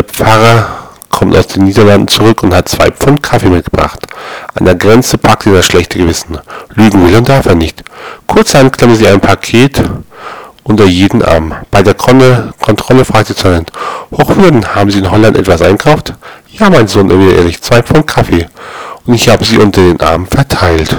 Der Pfarrer kommt aus den Niederlanden zurück und hat zwei Pfund Kaffee mitgebracht. An der Grenze packt er das schlechte Gewissen. Lügen will und darf er nicht. Kurzerhand klemmen sie ein Paket unter jeden Arm. Bei der Kon Kontrolle fragt die Zollin, Hochwürden, haben Sie in Holland etwas einkauft? Ja, mein Sohn, erwidert ehrlich, zwei Pfund Kaffee. Und ich habe sie unter den Armen verteilt.